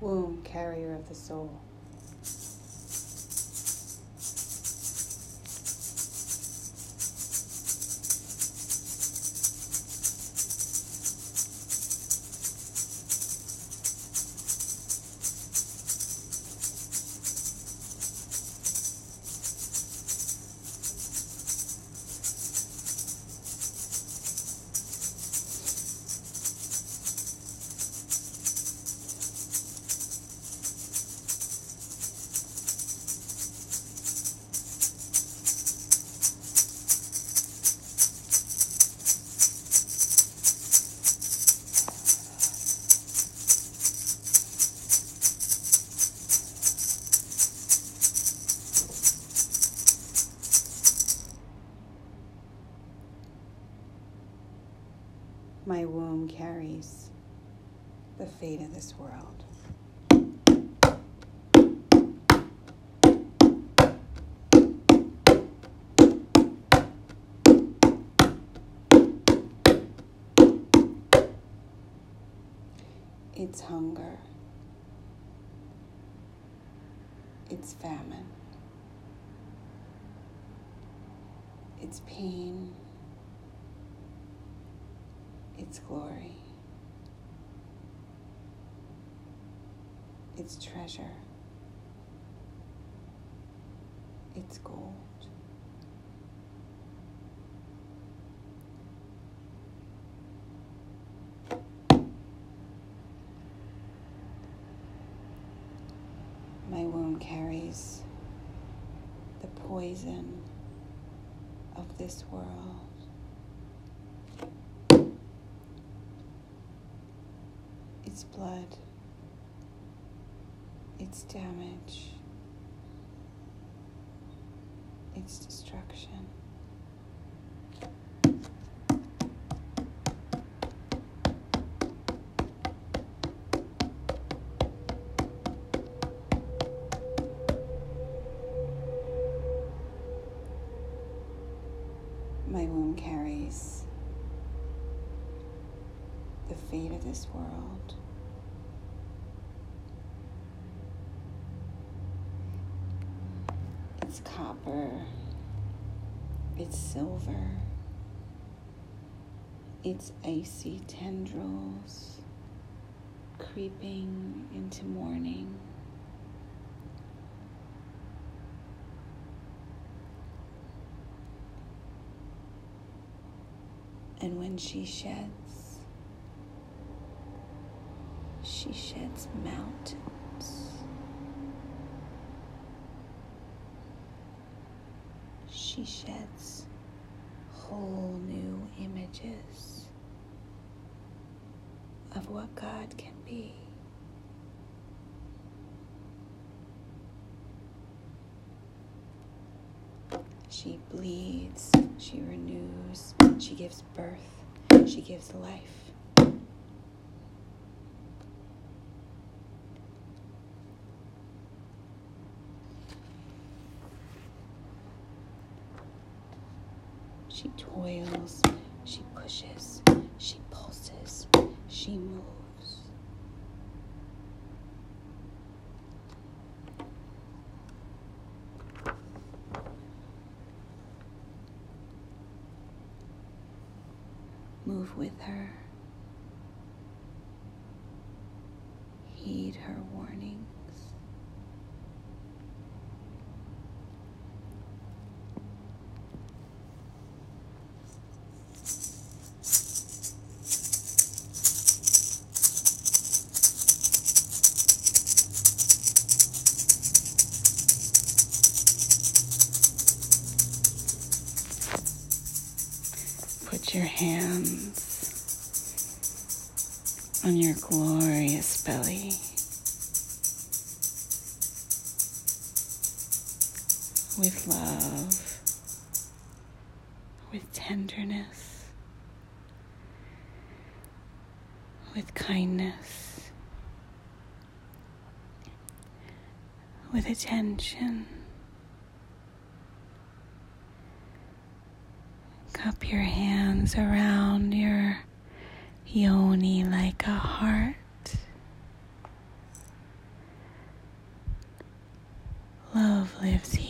womb carrier of the soul. My womb carries the fate of this world. It's hunger. It's famine. It's pain. It's glory. It's treasure. It's gold. My womb carries the poison of this world. It's blood. It's damage. It's destruction. My womb carries fate of this world. It's copper. It's silver. It's icy tendrils creeping into morning. And when she sheds, she sheds mountains. She sheds whole new images of what God can be. She bleeds, she renews, she gives birth, she gives life. She toils, she pushes, she pulses, she moves. Move with her. Heed her warnings. Put your hands on your glorious belly. With love, with tenderness, with kindness, with attention. Cup your hands around your yoni like a heart. Love lives here.